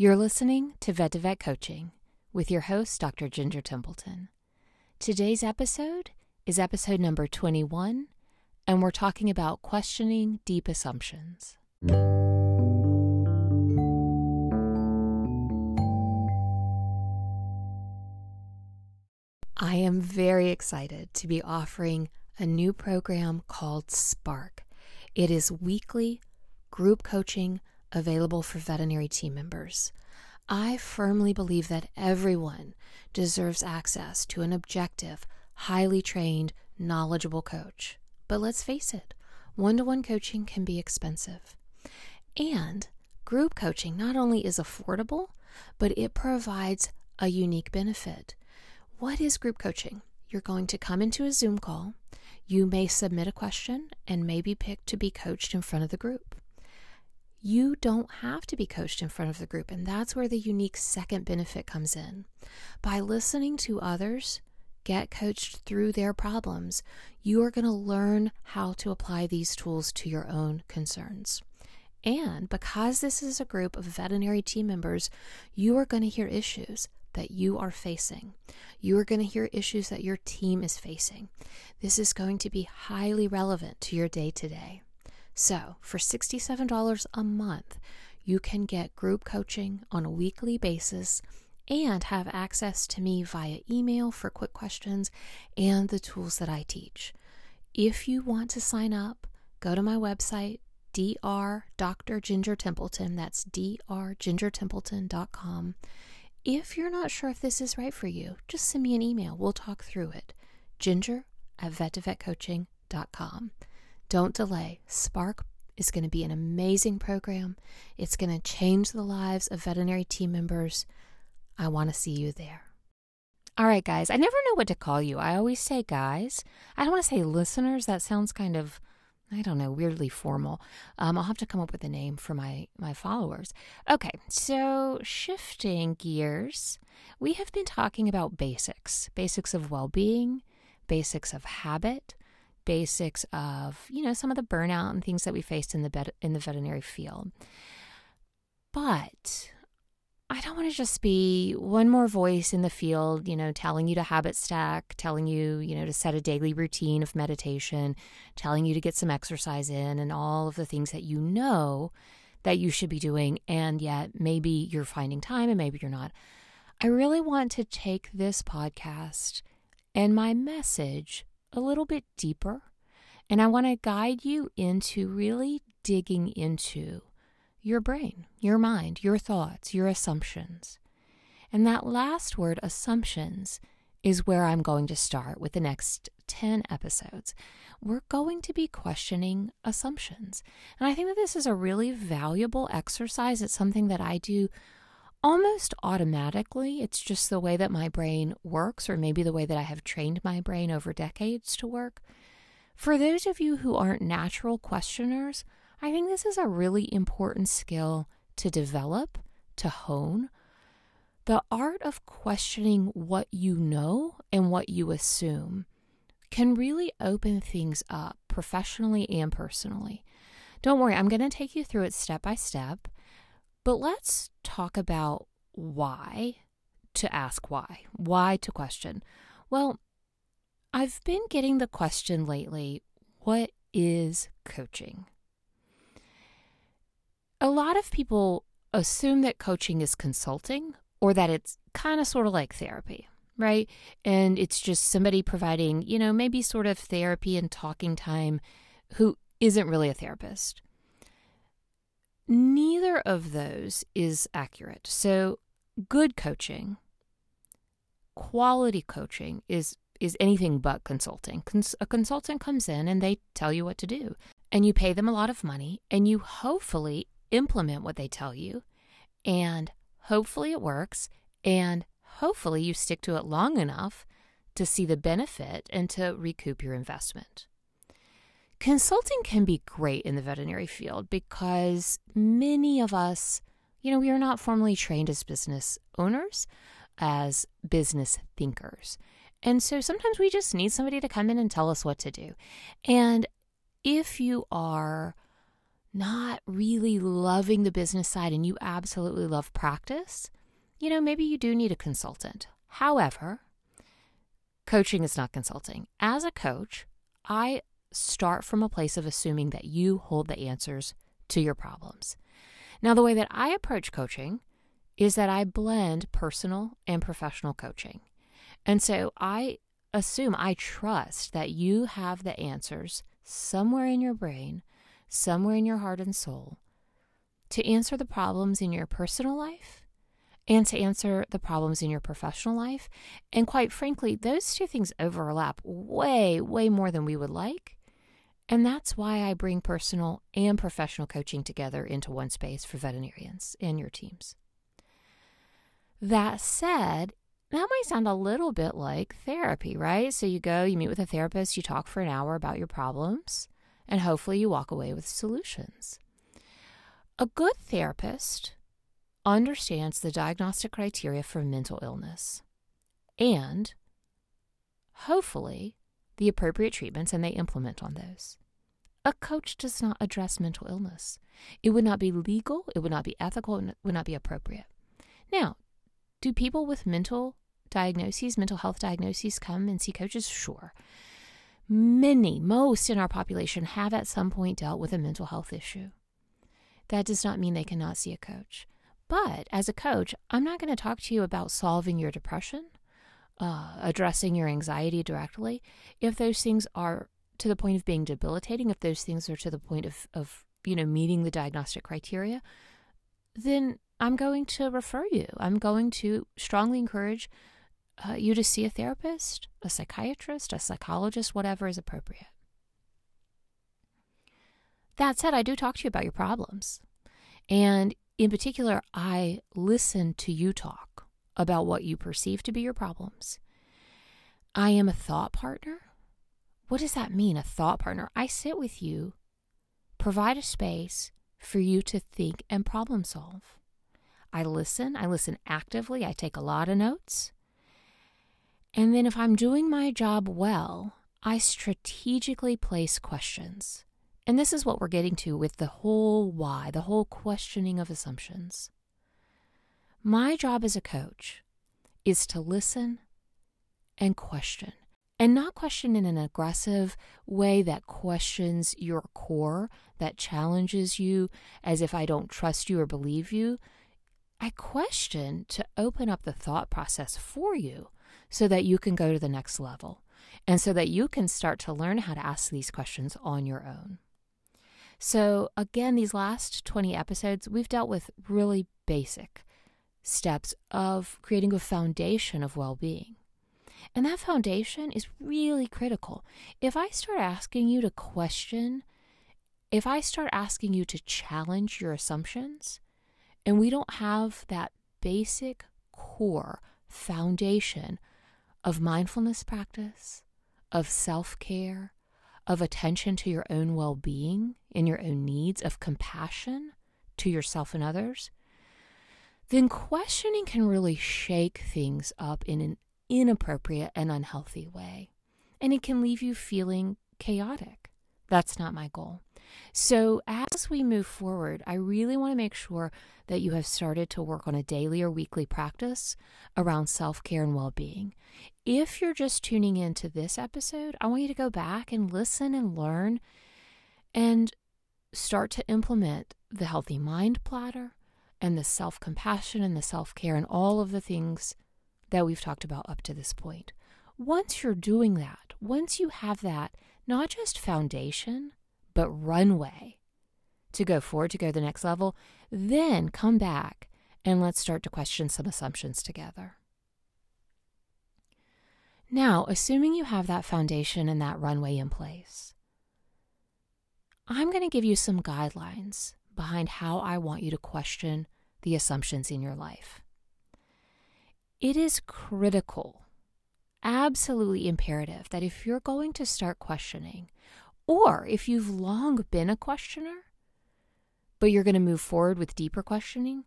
You're listening to Vet to Vet Coaching with your host, Dr. Ginger Templeton. Today's episode is episode number 21, and we're talking about questioning deep assumptions. I am very excited to be offering a new program called Spark. It is weekly group coaching available for veterinary team members. I firmly believe that everyone deserves access to an objective, highly trained, knowledgeable coach. But let's face it, one to one coaching can be expensive. And group coaching not only is affordable, but it provides a unique benefit. What is group coaching? You're going to come into a Zoom call. You may submit a question and may be picked to be coached in front of the group you don't have to be coached in front of the group. And that's where the unique second benefit comes in. By listening to others get coached through their problems, you are going to learn how to apply these tools to your own concerns. And because this is a group of veterinary team members, you are going to hear issues that you are facing. You are going to hear issues that your team is facing. This is going to be highly relevant to your day to day. So, for $67 a month, you can get group coaching on a weekly basis and have access to me via email for quick questions and the tools that I teach. If you want to sign up, go to my website, Dr. Dr. Ginger Templeton. That's drgingertempleton.com. If you're not sure if this is right for you, just send me an email. We'll talk through it. Ginger at vettovetcoaching.com. Don't delay. Spark is going to be an amazing program. It's going to change the lives of veterinary team members. I want to see you there. All right, guys, I never know what to call you. I always say guys. I don't want to say listeners. That sounds kind of, I don't know, weirdly formal. Um, I'll have to come up with a name for my, my followers. Okay, so shifting gears, we have been talking about basics basics of well being, basics of habit, basics of, you know, some of the burnout and things that we faced in the vet- in the veterinary field. But I don't want to just be one more voice in the field, you know, telling you to habit stack, telling you, you know, to set a daily routine of meditation, telling you to get some exercise in and all of the things that you know that you should be doing and yet maybe you're finding time and maybe you're not. I really want to take this podcast and my message a little bit deeper. And I want to guide you into really digging into your brain, your mind, your thoughts, your assumptions. And that last word, assumptions, is where I'm going to start with the next 10 episodes. We're going to be questioning assumptions. And I think that this is a really valuable exercise. It's something that I do almost automatically. It's just the way that my brain works, or maybe the way that I have trained my brain over decades to work. For those of you who aren't natural questioners, I think this is a really important skill to develop, to hone. The art of questioning what you know and what you assume can really open things up professionally and personally. Don't worry, I'm going to take you through it step by step. But let's talk about why to ask why, why to question. Well, I've been getting the question lately what is coaching? A lot of people assume that coaching is consulting or that it's kind of sort of like therapy, right? And it's just somebody providing, you know, maybe sort of therapy and talking time who isn't really a therapist. Neither of those is accurate. So, good coaching, quality coaching is is anything but consulting. Cons- a consultant comes in and they tell you what to do, and you pay them a lot of money, and you hopefully implement what they tell you, and hopefully it works, and hopefully you stick to it long enough to see the benefit and to recoup your investment. Consulting can be great in the veterinary field because many of us, you know, we are not formally trained as business owners, as business thinkers. And so sometimes we just need somebody to come in and tell us what to do. And if you are not really loving the business side and you absolutely love practice, you know, maybe you do need a consultant. However, coaching is not consulting. As a coach, I start from a place of assuming that you hold the answers to your problems. Now, the way that I approach coaching is that I blend personal and professional coaching. And so I assume, I trust that you have the answers somewhere in your brain, somewhere in your heart and soul, to answer the problems in your personal life and to answer the problems in your professional life. And quite frankly, those two things overlap way, way more than we would like. And that's why I bring personal and professional coaching together into one space for veterinarians and your teams. That said, that might sound a little bit like therapy, right? So you go, you meet with a therapist, you talk for an hour about your problems, and hopefully you walk away with solutions. A good therapist understands the diagnostic criteria for mental illness and hopefully the appropriate treatments and they implement on those. A coach does not address mental illness. It would not be legal, it would not be ethical, it would not be appropriate. Now, do people with mental diagnoses, mental health diagnoses, come and see coaches? Sure. Many, most in our population have at some point dealt with a mental health issue. That does not mean they cannot see a coach. But as a coach, I'm not going to talk to you about solving your depression, uh, addressing your anxiety directly. If those things are to the point of being debilitating, if those things are to the point of, of you know, meeting the diagnostic criteria, then I'm going to refer you. I'm going to strongly encourage uh, you to see a therapist, a psychiatrist, a psychologist, whatever is appropriate. That said, I do talk to you about your problems. And in particular, I listen to you talk about what you perceive to be your problems. I am a thought partner. What does that mean, a thought partner? I sit with you, provide a space for you to think and problem solve. I listen, I listen actively, I take a lot of notes. And then, if I'm doing my job well, I strategically place questions. And this is what we're getting to with the whole why, the whole questioning of assumptions. My job as a coach is to listen and question, and not question in an aggressive way that questions your core, that challenges you as if I don't trust you or believe you, I question to open up the thought process for you so that you can go to the next level and so that you can start to learn how to ask these questions on your own. So, again, these last 20 episodes, we've dealt with really basic steps of creating a foundation of well being. And that foundation is really critical. If I start asking you to question, if I start asking you to challenge your assumptions, and we don't have that basic core foundation of mindfulness practice, of self care, of attention to your own well being and your own needs, of compassion to yourself and others, then questioning can really shake things up in an inappropriate and unhealthy way. And it can leave you feeling chaotic. That's not my goal. So, as we move forward, I really want to make sure that you have started to work on a daily or weekly practice around self care and well being. If you're just tuning into this episode, I want you to go back and listen and learn and start to implement the healthy mind platter and the self compassion and the self care and all of the things that we've talked about up to this point. Once you're doing that, once you have that, not just foundation, but runway to go forward, to go to the next level, then come back and let's start to question some assumptions together. Now, assuming you have that foundation and that runway in place, I'm going to give you some guidelines behind how I want you to question the assumptions in your life. It is critical, absolutely imperative, that if you're going to start questioning or if you've long been a questioner, but you're going to move forward with deeper questioning,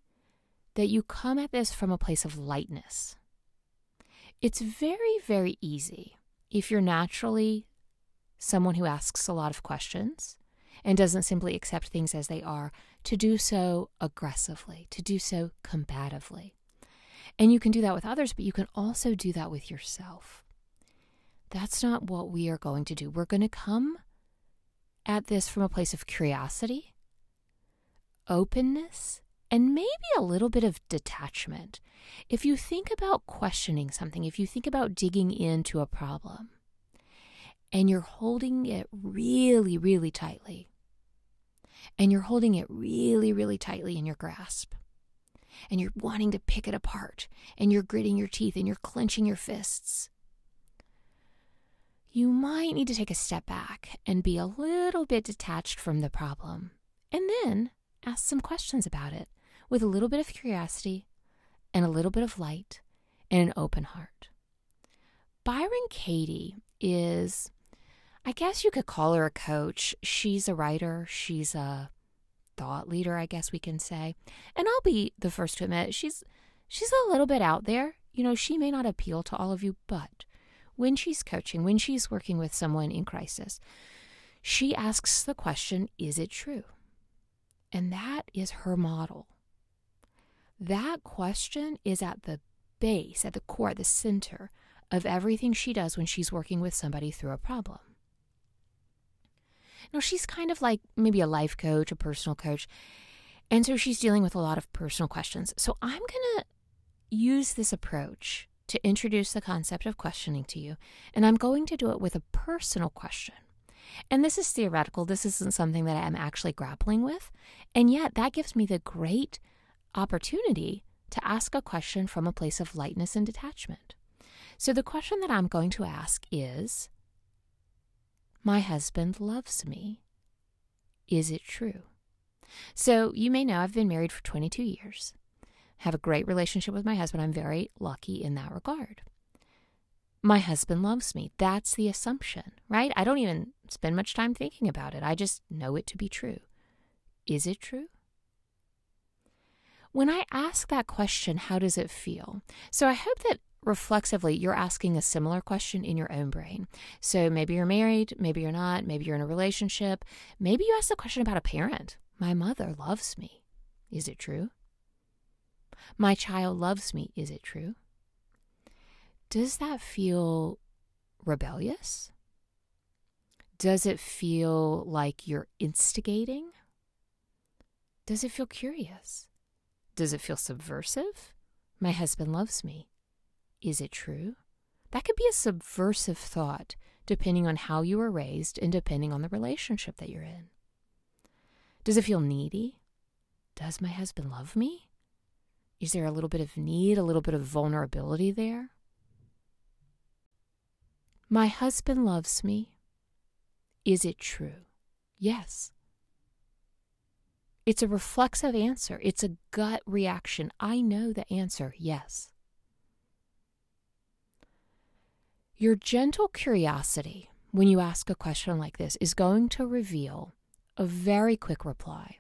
that you come at this from a place of lightness. It's very, very easy if you're naturally someone who asks a lot of questions and doesn't simply accept things as they are, to do so aggressively, to do so combatively. And you can do that with others, but you can also do that with yourself. That's not what we are going to do. We're going to come at this from a place of curiosity, openness, and maybe a little bit of detachment. If you think about questioning something, if you think about digging into a problem, and you're holding it really, really tightly, and you're holding it really, really tightly in your grasp, and you're wanting to pick it apart, and you're gritting your teeth, and you're clenching your fists, you might need to take a step back and be a little bit detached from the problem, and then ask some questions about it with a little bit of curiosity and a little bit of light and an open heart. Byron Katie is, I guess you could call her a coach. She's a writer, she's a thought leader, I guess we can say. And I'll be the first to admit she's she's a little bit out there. You know, she may not appeal to all of you, but when she's coaching, when she's working with someone in crisis, she asks the question, is it true? And that is her model. That question is at the base, at the core, at the center of everything she does when she's working with somebody through a problem. Now, she's kind of like maybe a life coach, a personal coach, and so she's dealing with a lot of personal questions. So I'm going to use this approach to introduce the concept of questioning to you, and I'm going to do it with a personal question. And this is theoretical, this isn't something that I'm actually grappling with, and yet that gives me the great opportunity to ask a question from a place of lightness and detachment. So, the question that I'm going to ask is My husband loves me. Is it true? So, you may know I've been married for 22 years, have a great relationship with my husband. I'm very lucky in that regard. My husband loves me. That's the assumption, right? I don't even spend much time thinking about it. I just know it to be true. Is it true? When I ask that question, how does it feel? So I hope that reflexively you're asking a similar question in your own brain. So maybe you're married, maybe you're not, maybe you're in a relationship. Maybe you ask the question about a parent. My mother loves me. Is it true? My child loves me. Is it true? Does that feel rebellious? Does it feel like you're instigating? Does it feel curious? Does it feel subversive? My husband loves me. Is it true? That could be a subversive thought depending on how you were raised and depending on the relationship that you're in. Does it feel needy? Does my husband love me? Is there a little bit of need, a little bit of vulnerability there? My husband loves me. Is it true? Yes. It's a reflexive answer. It's a gut reaction. I know the answer, yes. Your gentle curiosity when you ask a question like this is going to reveal a very quick reply.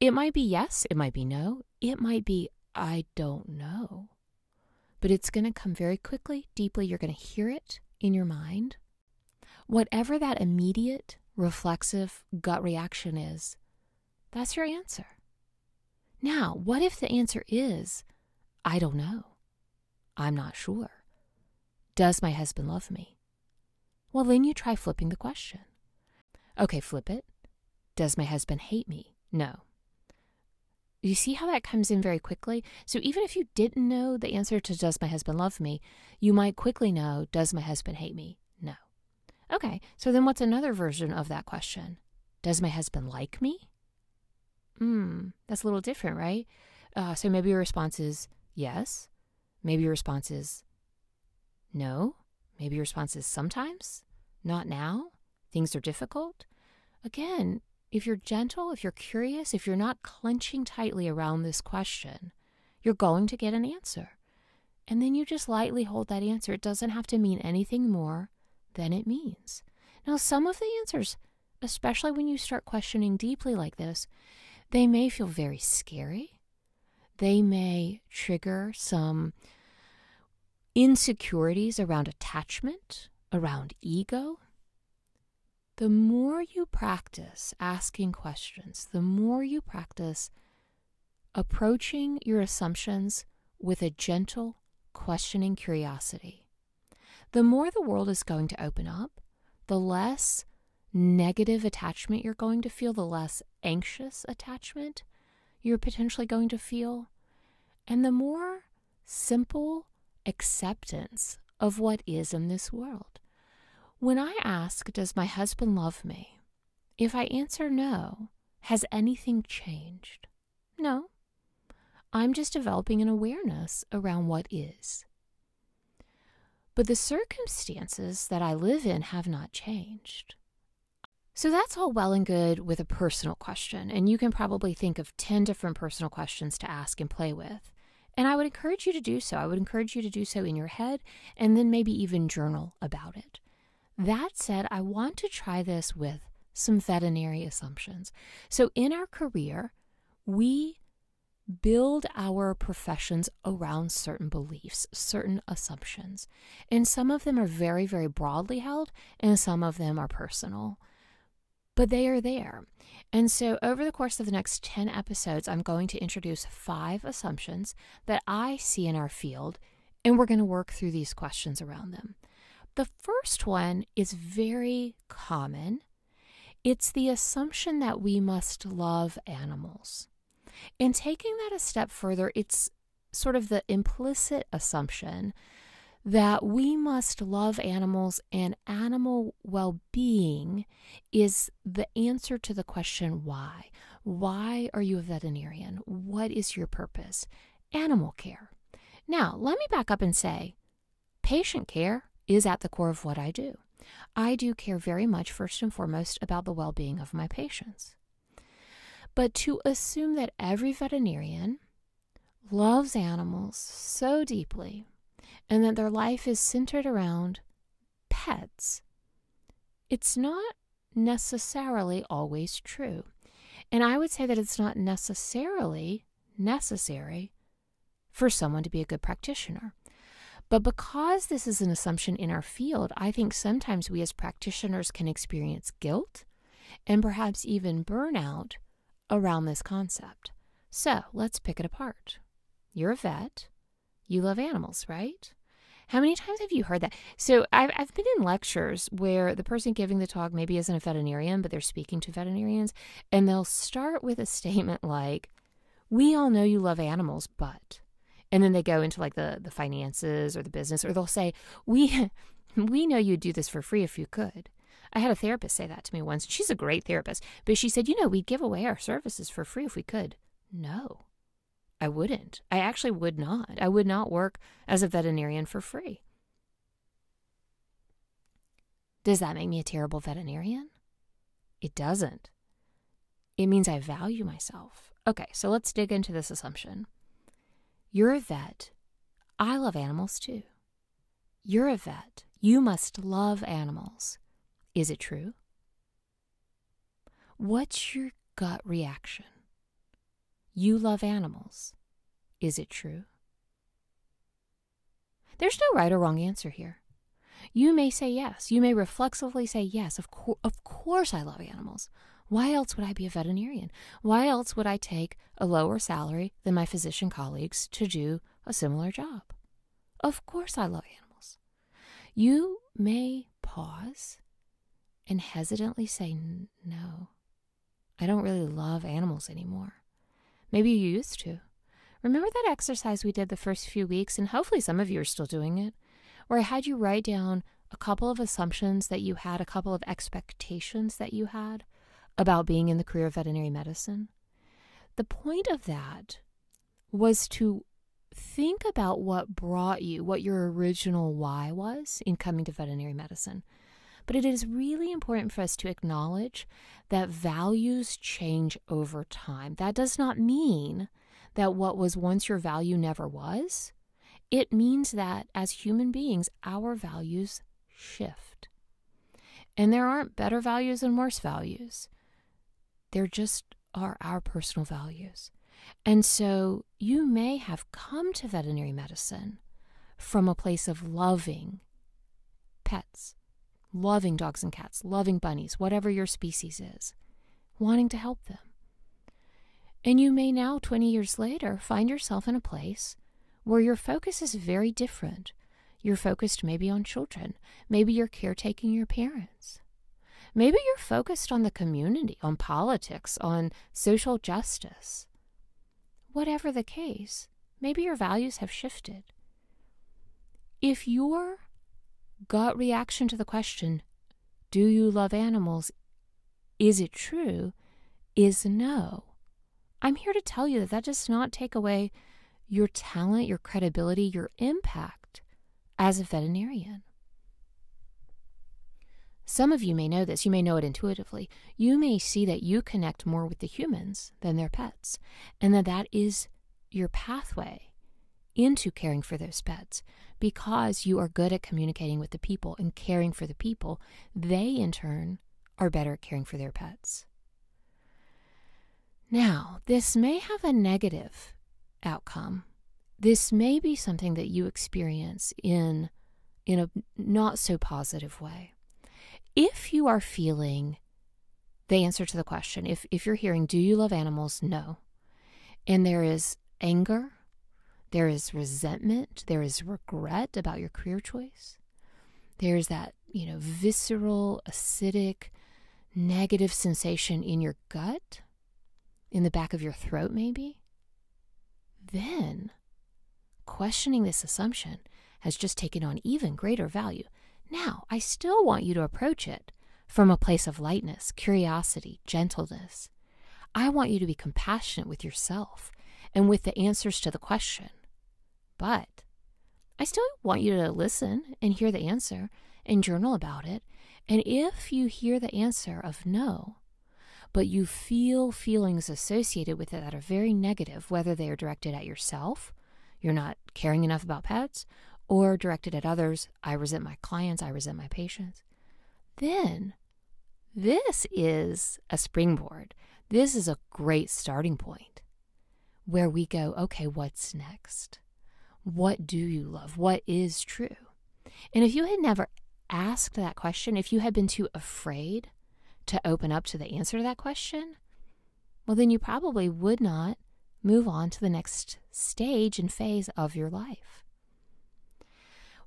It might be yes, it might be no, it might be I don't know. But it's going to come very quickly, deeply. You're going to hear it in your mind. Whatever that immediate, reflexive gut reaction is, that's your answer. Now, what if the answer is, I don't know? I'm not sure. Does my husband love me? Well, then you try flipping the question. Okay, flip it. Does my husband hate me? No. You see how that comes in very quickly? So even if you didn't know the answer to Does my husband love me, you might quickly know Does my husband hate me? No. Okay, so then what's another version of that question? Does my husband like me? Hmm, that's a little different, right? Uh, so maybe your response is yes. Maybe your response is no. Maybe your response is sometimes, not now. Things are difficult. Again, if you're gentle, if you're curious, if you're not clenching tightly around this question, you're going to get an answer. And then you just lightly hold that answer. It doesn't have to mean anything more than it means. Now, some of the answers, especially when you start questioning deeply like this, they may feel very scary. They may trigger some insecurities around attachment, around ego. the more you practice asking questions, the more you practice approaching your assumptions with a gentle, questioning curiosity, the more the world is going to open up, the less negative attachment you're going to feel, the less anxious attachment you're potentially going to feel, and the more simple acceptance of what is in this world. When I ask, Does my husband love me? If I answer no, has anything changed? No. I'm just developing an awareness around what is. But the circumstances that I live in have not changed. So that's all well and good with a personal question, and you can probably think of 10 different personal questions to ask and play with. And I would encourage you to do so. I would encourage you to do so in your head and then maybe even journal about it. That said, I want to try this with some veterinary assumptions. So in our career, we build our professions around certain beliefs, certain assumptions. And some of them are very, very broadly held, and some of them are personal but they are there. And so, over the course of the next 10 episodes, I'm going to introduce five assumptions that I see in our field, and we're going to work through these questions around them. The first one is very common it's the assumption that we must love animals. And taking that a step further, it's sort of the implicit assumption that we must love animals and animal well being is the answer to the question why. Why are you a veterinarian? What is your purpose? Animal care. Now, let me back up and say patient care is at the core of what I do. I do care very much, first and foremost, about the well being of my patients. But to assume that every veterinarian loves animals so deeply and that their life is centered around pets, it's not necessarily always true. And I would say that it's not necessarily necessary for someone to be a good practitioner. But because this is an assumption in our field, I think sometimes we as practitioners can experience guilt and perhaps even burnout around this concept. So let's pick it apart. You're a vet. You love animals, right? How many times have you heard that? So I've, I've been in lectures where the person giving the talk maybe isn't a veterinarian, but they're speaking to veterinarians, and they'll start with a statement like, We all know you love animals, but. And then they go into like the, the finances or the business, or they'll say, We we know you'd do this for free if you could. I had a therapist say that to me once. She's a great therapist, but she said, You know, we'd give away our services for free if we could. No. I wouldn't. I actually would not. I would not work as a veterinarian for free. Does that make me a terrible veterinarian? It doesn't. It means I value myself. Okay, so let's dig into this assumption. You're a vet. I love animals too. You're a vet. You must love animals. Is it true? What's your gut reaction? You love animals. Is it true? There's no right or wrong answer here. You may say yes. You may reflexively say yes. Of, co- of course, I love animals. Why else would I be a veterinarian? Why else would I take a lower salary than my physician colleagues to do a similar job? Of course, I love animals. You may pause and hesitantly say, No, I don't really love animals anymore. Maybe you used to. Remember that exercise we did the first few weeks, and hopefully some of you are still doing it, where I had you write down a couple of assumptions that you had, a couple of expectations that you had about being in the career of veterinary medicine? The point of that was to think about what brought you, what your original why was in coming to veterinary medicine. But it is really important for us to acknowledge that values change over time. That does not mean that what was once your value never was. It means that as human beings, our values shift. And there aren't better values and worse values, there just are our personal values. And so you may have come to veterinary medicine from a place of loving pets, loving dogs and cats, loving bunnies, whatever your species is, wanting to help them. And you may now, 20 years later, find yourself in a place where your focus is very different. You're focused maybe on children. Maybe you're caretaking your parents. Maybe you're focused on the community, on politics, on social justice. Whatever the case, maybe your values have shifted. If your gut reaction to the question, Do you love animals? Is it true? is no. I'm here to tell you that that does not take away your talent, your credibility, your impact as a veterinarian. Some of you may know this, you may know it intuitively. You may see that you connect more with the humans than their pets, and that that is your pathway into caring for those pets because you are good at communicating with the people and caring for the people. They, in turn, are better at caring for their pets. Now, this may have a negative outcome. This may be something that you experience in, in a not so positive way. If you are feeling the answer to the question, if, if you're hearing, Do you love animals? No. And there is anger, there is resentment, there is regret about your career choice, there's that, you know, visceral, acidic, negative sensation in your gut in the back of your throat, maybe, then questioning this assumption has just taken on even greater value. Now, I still want you to approach it from a place of lightness, curiosity, gentleness. I want you to be compassionate with yourself and with the answers to the question. But I still want you to listen and hear the answer and journal about it. And if you hear the answer of no, but you feel feelings associated with it that are very negative, whether they are directed at yourself, you're not caring enough about pets, or directed at others, I resent my clients, I resent my patients, then this is a springboard. This is a great starting point where we go, okay, what's next? What do you love? What is true? And if you had never asked that question, if you had been too afraid to open up to the answer to that question, well, then you probably would not move on to the next stage and phase of your life.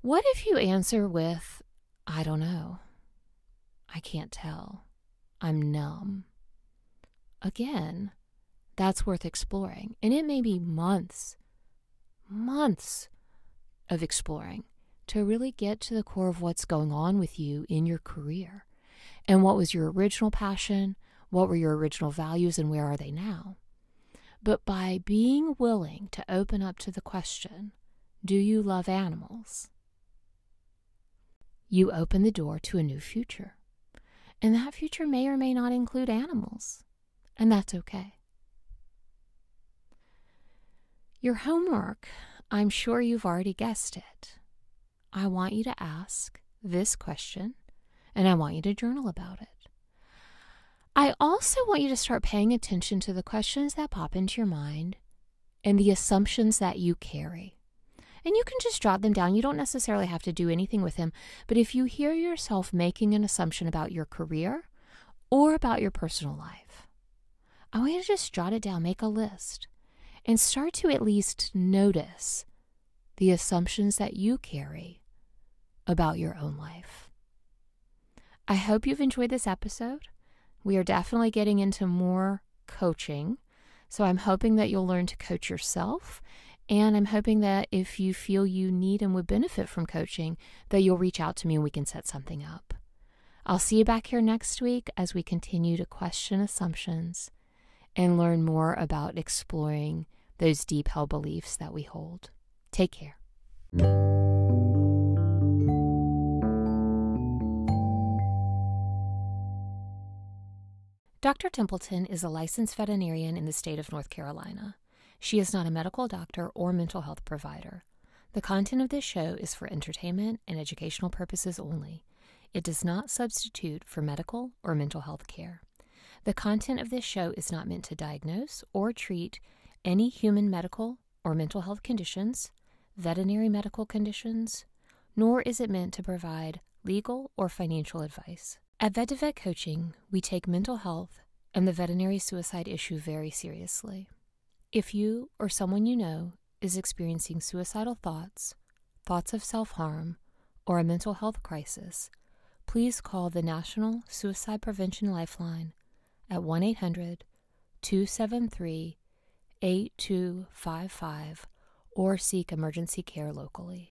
What if you answer with, I don't know, I can't tell, I'm numb? Again, that's worth exploring. And it may be months, months of exploring to really get to the core of what's going on with you in your career. And what was your original passion? What were your original values and where are they now? But by being willing to open up to the question, do you love animals? You open the door to a new future. And that future may or may not include animals. And that's okay. Your homework, I'm sure you've already guessed it. I want you to ask this question and I want you to journal about it. I also want you to start paying attention to the questions that pop into your mind and the assumptions that you carry. And you can just jot them down. You don't necessarily have to do anything with them. But if you hear yourself making an assumption about your career or about your personal life, I want you to just jot it down, make a list, and start to at least notice the assumptions that you carry about your own life. I hope you've enjoyed this episode. We are definitely getting into more coaching. So I'm hoping that you'll learn to coach yourself. And I'm hoping that if you feel you need and would benefit from coaching, that you'll reach out to me and we can set something up. I'll see you back here next week as we continue to question assumptions and learn more about exploring those deep held beliefs that we hold. Take care. Dr. Templeton is a licensed veterinarian in the state of North Carolina. She is not a medical doctor or mental health provider. The content of this show is for entertainment and educational purposes only. It does not substitute for medical or mental health care. The content of this show is not meant to diagnose or treat any human medical or mental health conditions, veterinary medical conditions, nor is it meant to provide legal or financial advice. At Vet to Vet Coaching, we take mental health and the veterinary suicide issue very seriously. If you or someone you know is experiencing suicidal thoughts, thoughts of self harm, or a mental health crisis, please call the National Suicide Prevention Lifeline at 1 800 273 8255 or seek emergency care locally.